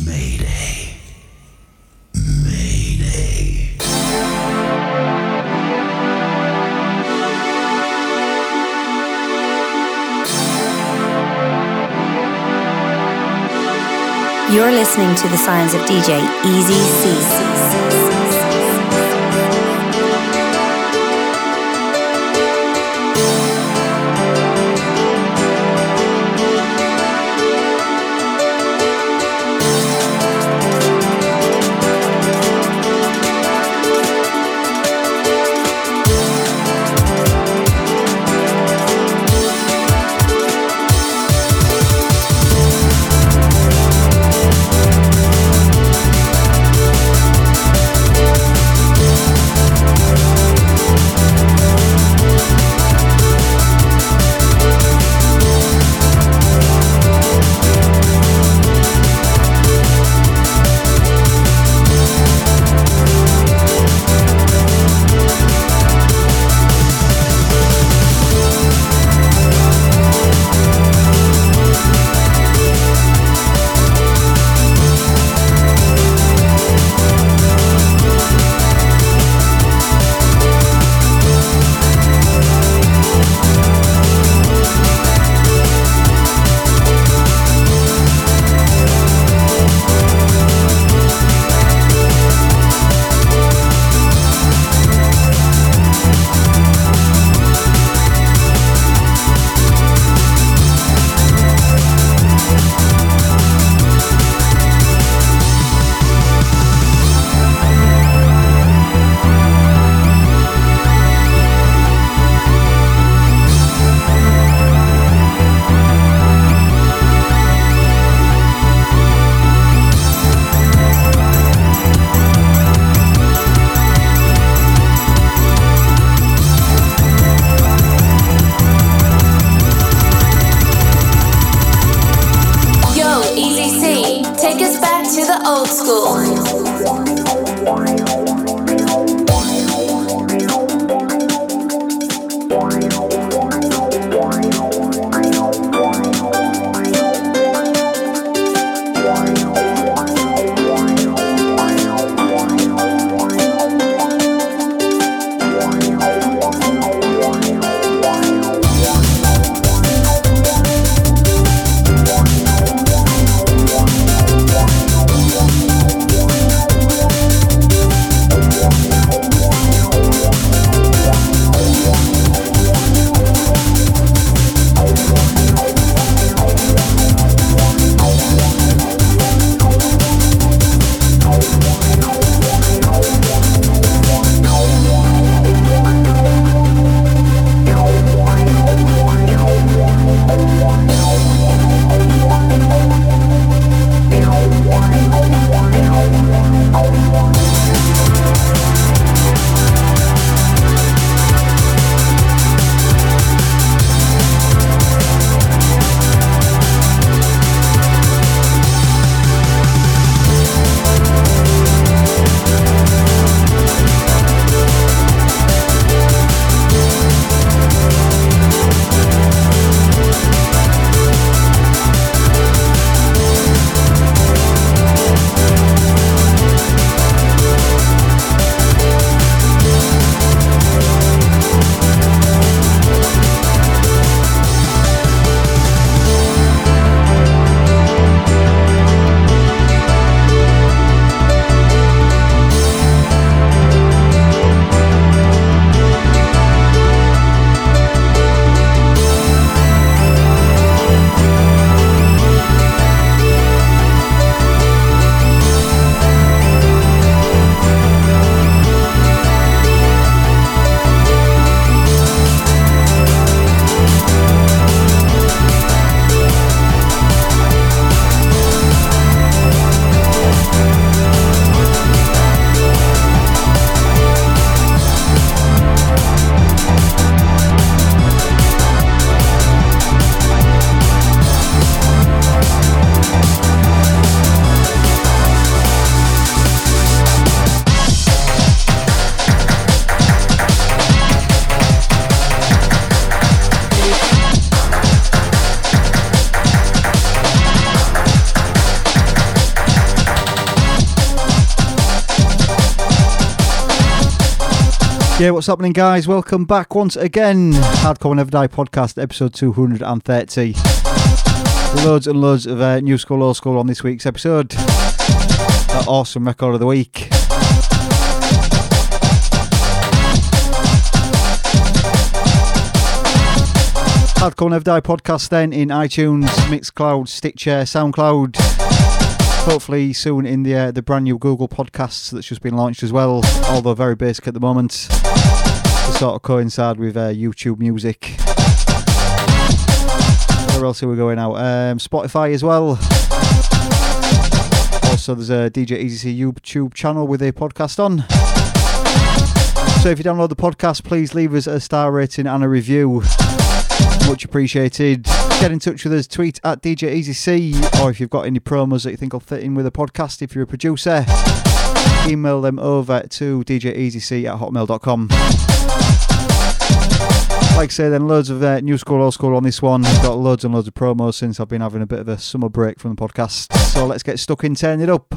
Mayday. Mayday. You're listening to the sounds of DJ Easy C. Yeah, what's happening, guys? Welcome back once again. Hardcore Never Die podcast, episode 230. Loads and loads of uh, new school, old school on this week's episode. That awesome record of the week. Hardcore Never Die podcast then in iTunes, Mixcloud, Stitcher, SoundCloud. Hopefully soon in the uh, the brand new Google Podcasts that's just been launched as well, although very basic at the moment. To sort of coincide with uh, YouTube Music. Where else are we going out? Um, Spotify as well. Also, there's a DJ Easy YouTube channel with a podcast on. So if you download the podcast, please leave us a star rating and a review. Much appreciated. Get in touch with us, tweet at DJ Easy C, or if you've got any promos that you think will fit in with a podcast, if you're a producer, email them over to DJ djeasyc at hotmail.com. Like I say, then loads of uh, new school, old school on this one. I've got loads and loads of promos since I've been having a bit of a summer break from the podcast. So let's get stuck in, turn it up.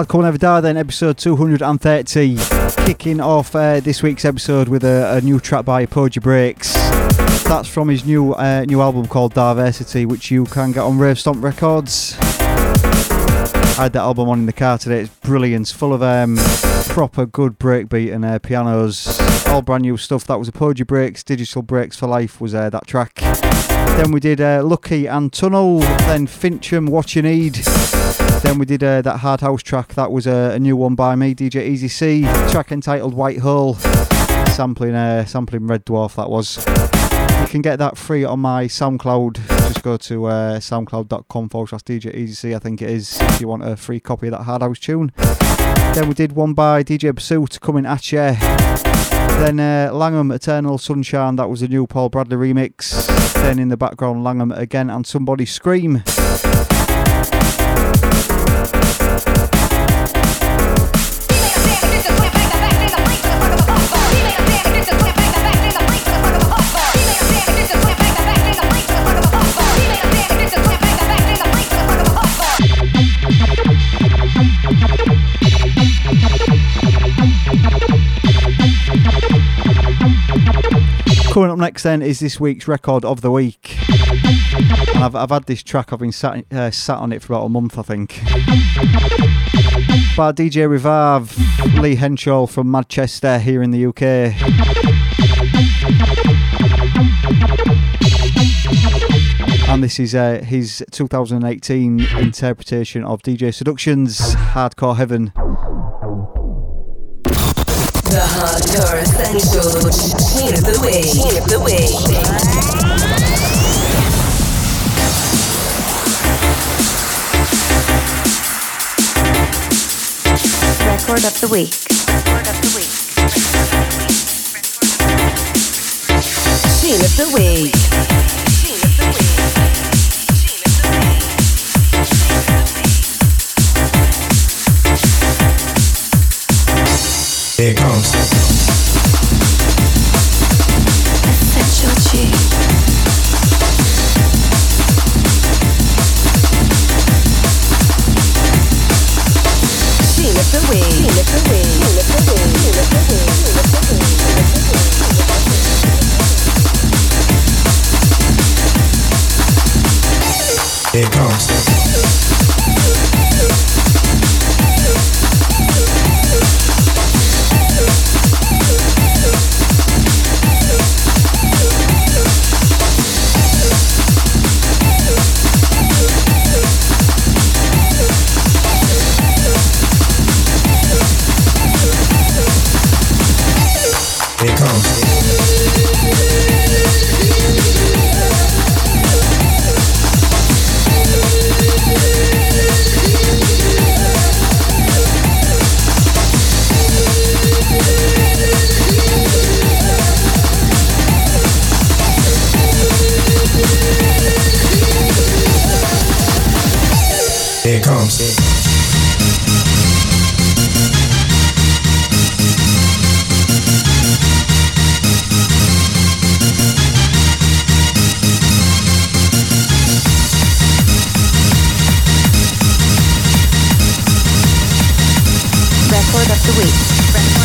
Hardcore Never Die, then episode 230. Kicking off uh, this week's episode with a, a, new track by Apogee Breaks. That's from his new uh, new album called Diversity, which you can get on Rave Stomp Records. I had that album on in the car today. It's brilliant, It's full of um, proper good breakbeat and uh, pianos. All brand new stuff. That was Apogee Breaks, Digital Breaks for Life was uh, that track. Then we did uh, Lucky and Tunnel. Then Fincham, What You Need. Then we did uh, that hard house track. That was a, new one by me, DJ Easy C. Track entitled White Hole, sampling uh, sampling Red Dwarf. That was. You can get that free on my SoundCloud. Just go to uh, soundcloud.com forward slash DJ Easy C. I think it is. If you want a free copy of that hard house tune. Then we did one by DJ Pursuit coming at you. Then uh, Langham Eternal Sunshine. That was a new Paul Bradley remix. Then in the background Langham again and Somebody Scream. Coming up next, then, is this week's record of the week. And I've, I've had this track, I've been sat, uh, sat on it for about a month, I think. By DJ Revive, Lee Henshaw from Manchester here in the UK. And this is uh, his 2018 interpretation of DJ Seduction's Hardcore Heaven. The Tune of the Week. Tune of the Week. Record of the week. Record of the week. Tune of the Week. Here it comes. Record of the week.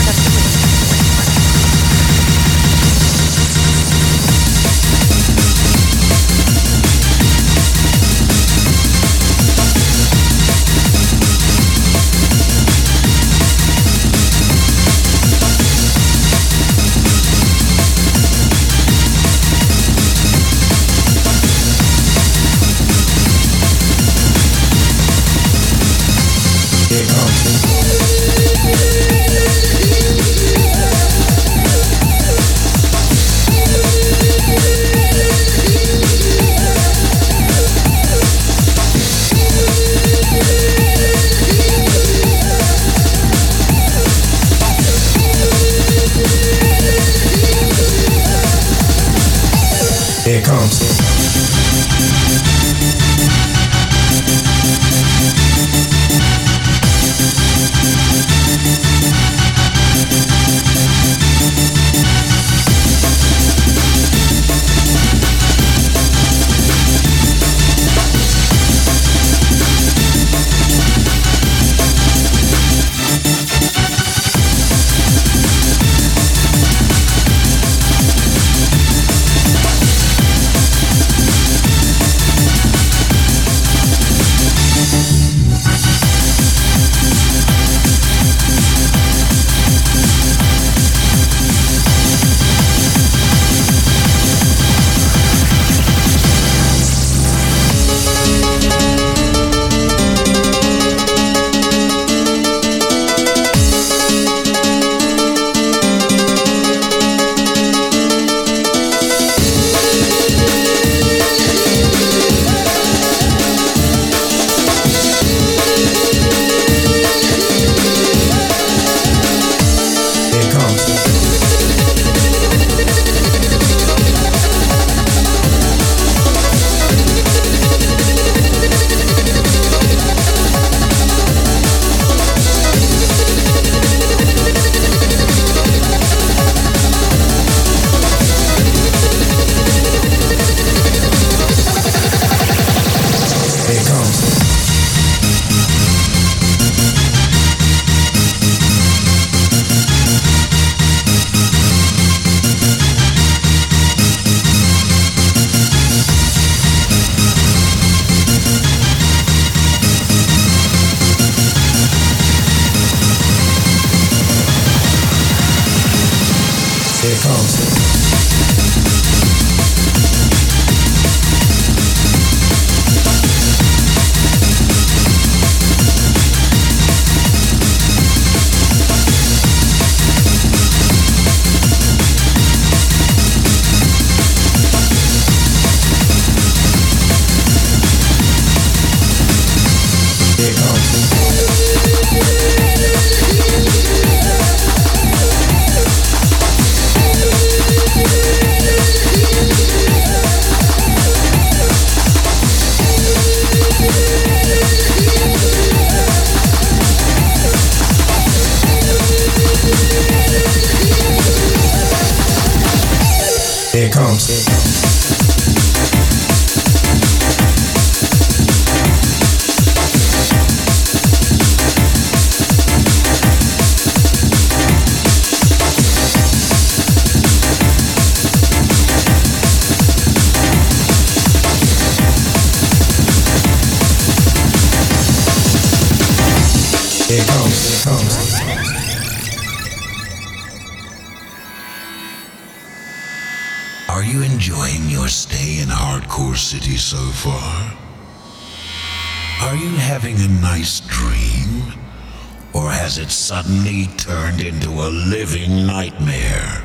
Living nightmare?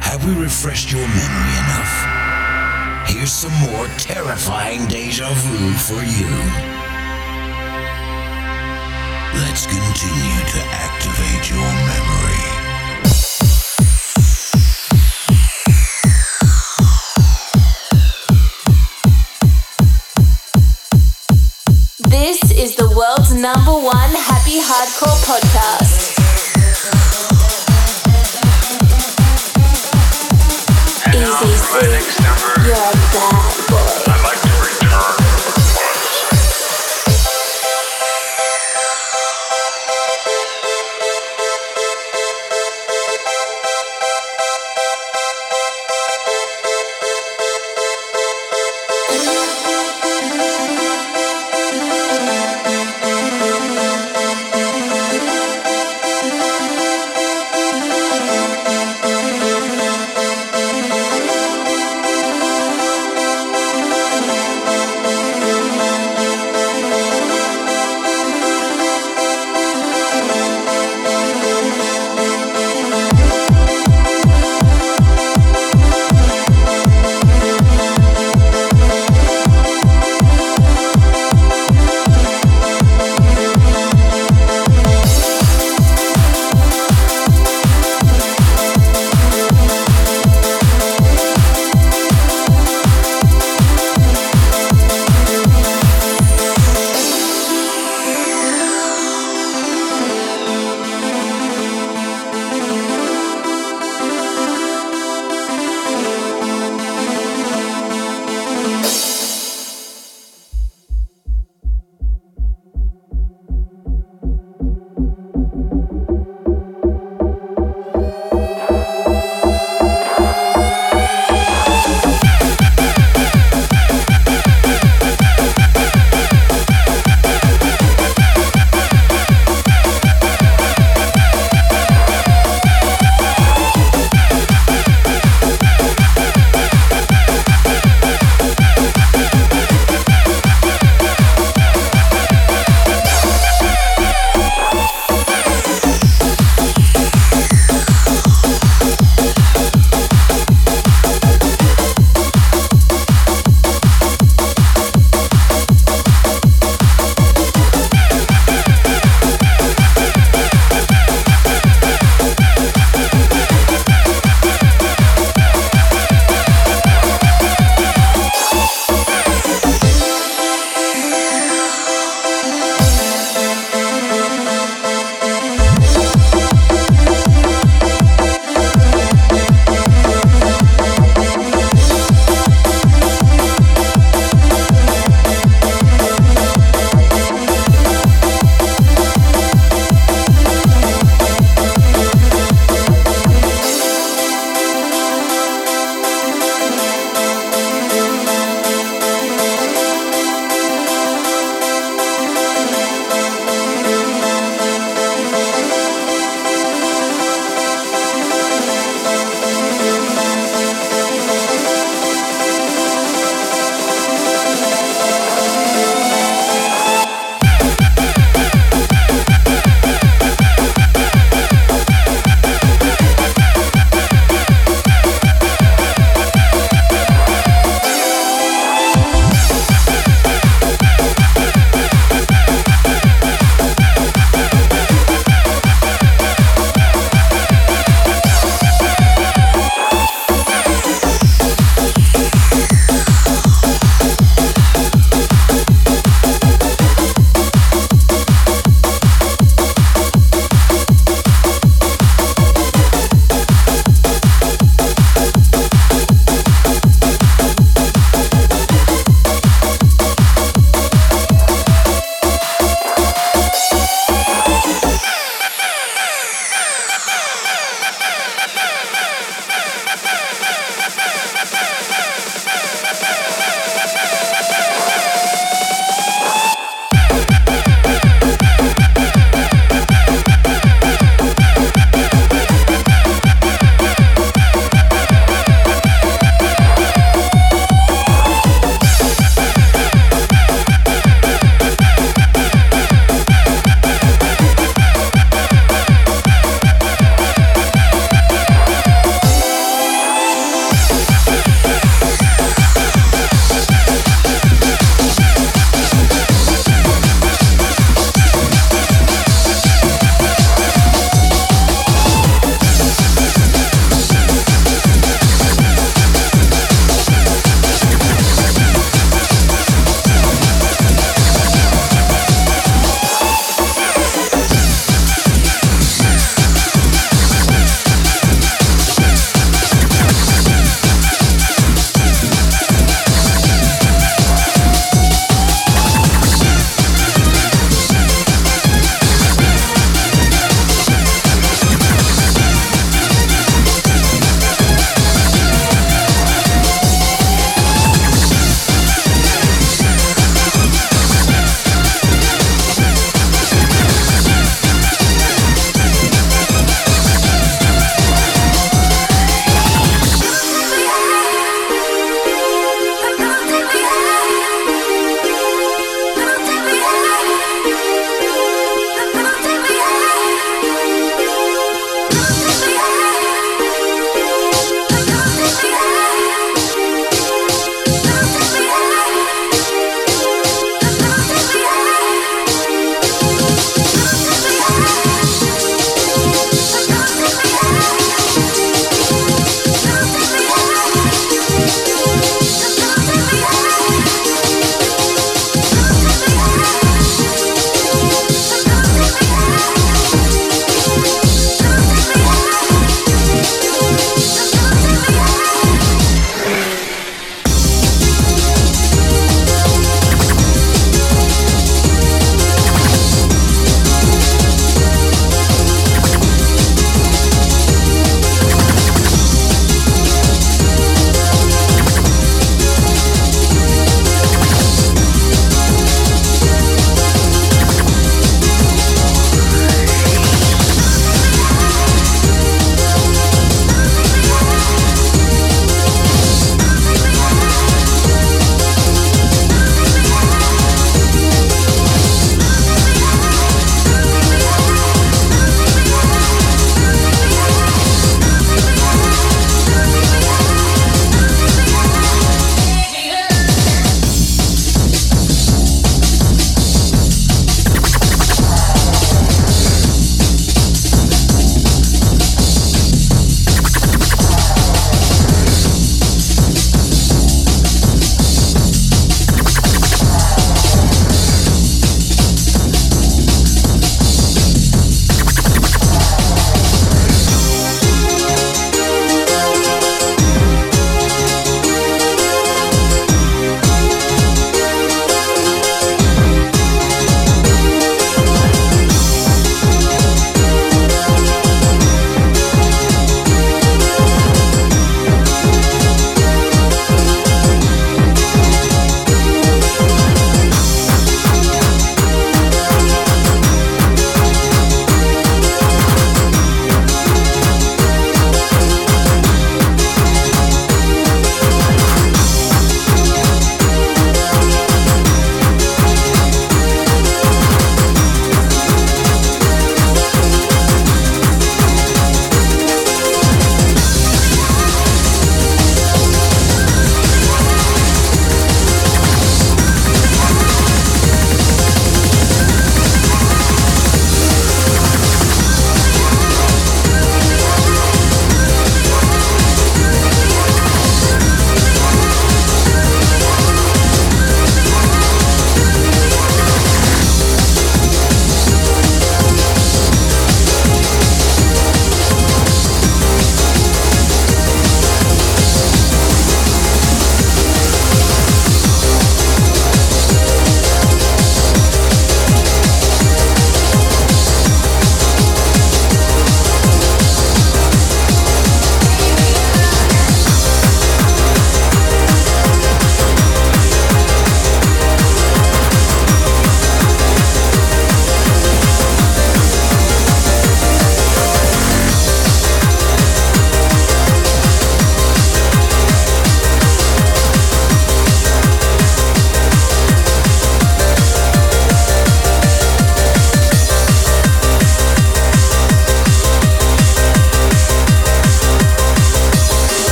Have we refreshed your memory enough? Here's some more terrifying deja vu for you. Let's continue to activate your memory. Is the world's number one happy hardcore podcast. Easy next number, you're a bad boy.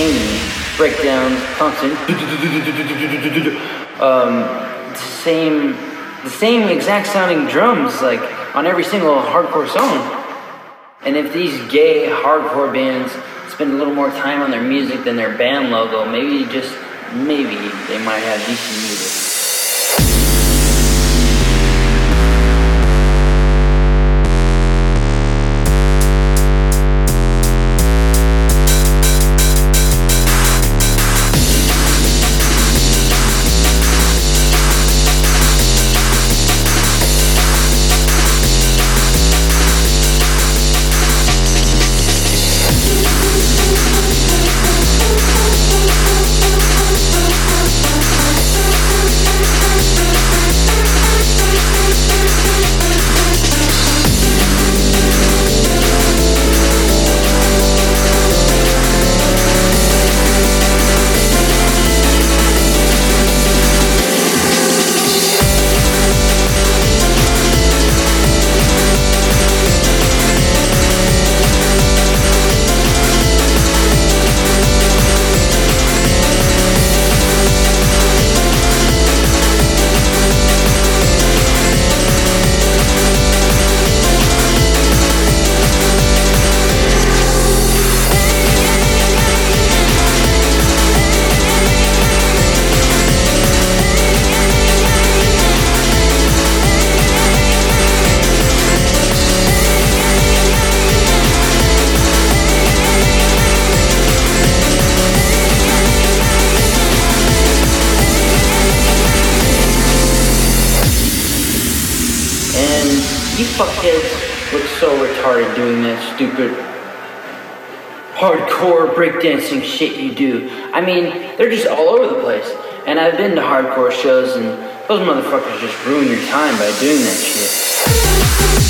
Sounds the same to me. Breakdowns, constant, um, the same, the same exact sounding drums, like on every single hardcore song. And if these gay hardcore bands spend a little more time on their music than their band logo, maybe just maybe they might have decent music. So retarded doing that stupid hardcore breakdancing shit you do. I mean, they're just all over the place. And I've been to hardcore shows and those motherfuckers just ruin your time by doing that shit.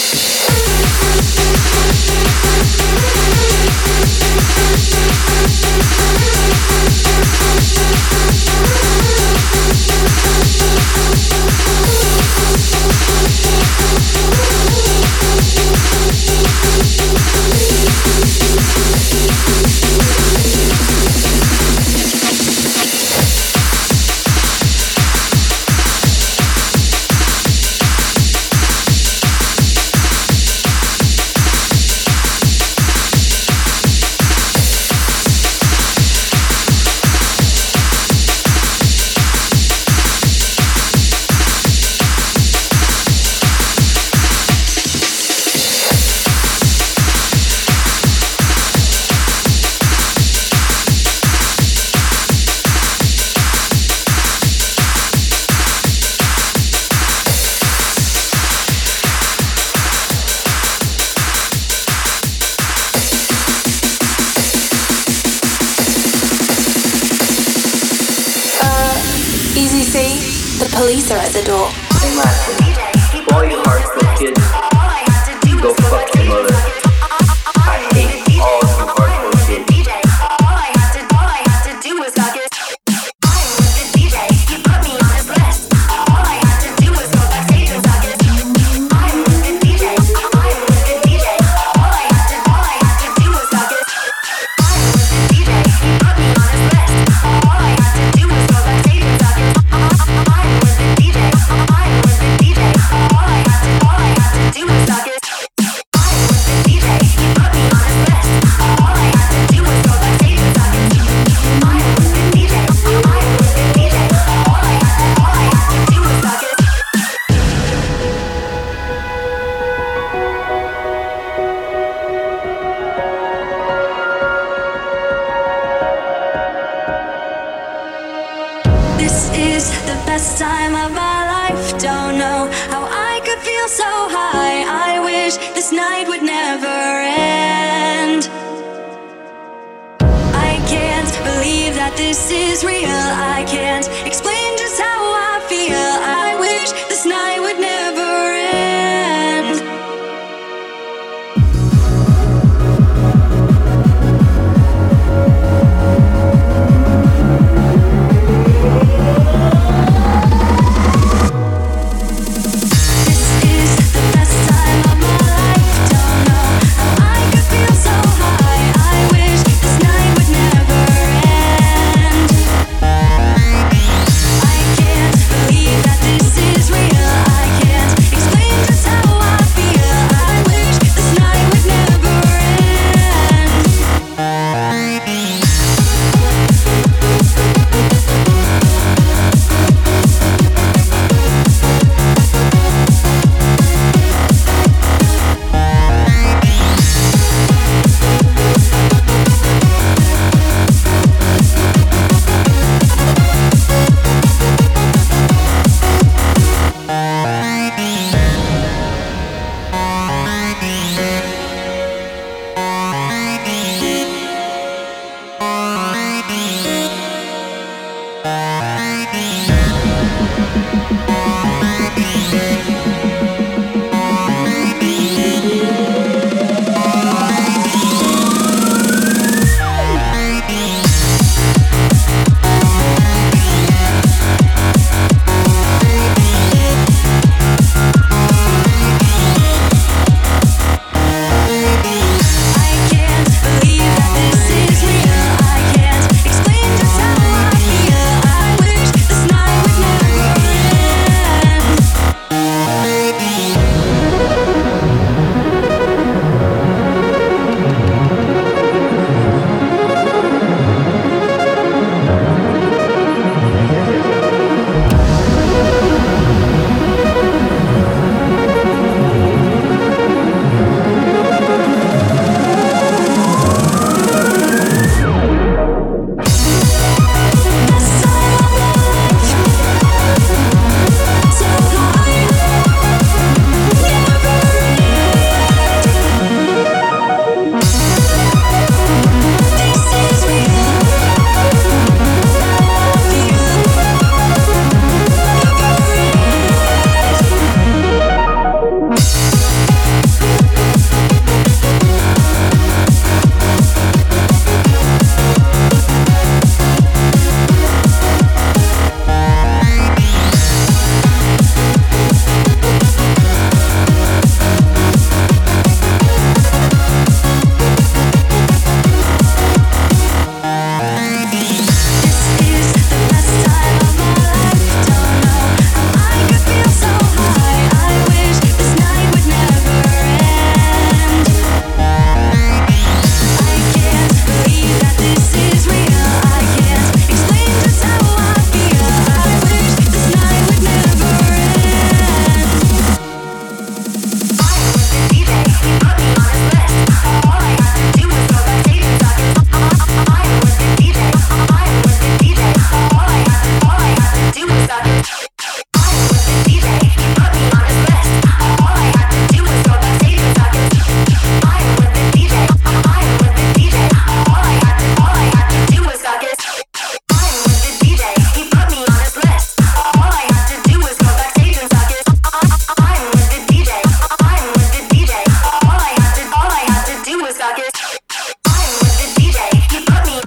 「あっ!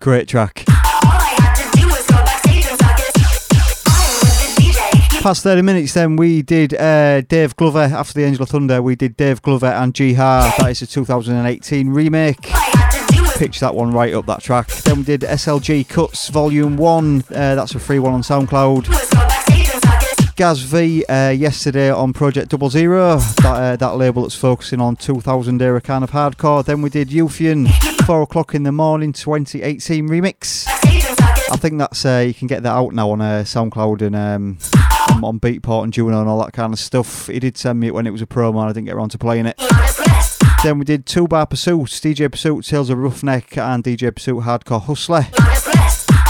Great track. Past 30 minutes, then we did uh, Dave Glover after the Angel of Thunder. We did Dave Glover and Jihad. That is a 2018 remake. Pitch that one right up that track. Then we did SLG Cuts Volume 1. Uh, that's a free one on SoundCloud. Gaz V uh, yesterday on Project Double Zero, that, uh, that label that's focusing on 2000 era kind of hardcore. Then we did Euphian, 4 o'clock in the morning 2018 remix. I think that's uh, you can get that out now on uh, SoundCloud and um, on, on Beatport and Juno and all that kind of stuff. He did send me it when it was a promo and I didn't get around to playing it. Then we did Two Bar Pursuits, DJ Pursuit, Tales of Roughneck, and DJ Pursuit Hardcore Hustler.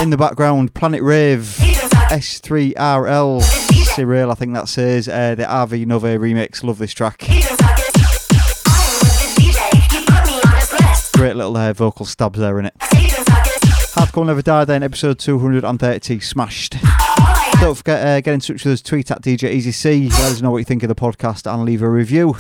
In the background, Planet Rave, S3RL, Cyril, I think that says, uh, the RV Nove remix. Love this track. Great little uh, vocal stabs there in it. Hardcore Never Die then, episode 230, smashed. Don't forget, uh, get in touch with us, tweet at DJ Easy C, let us know what you think of the podcast and leave a review.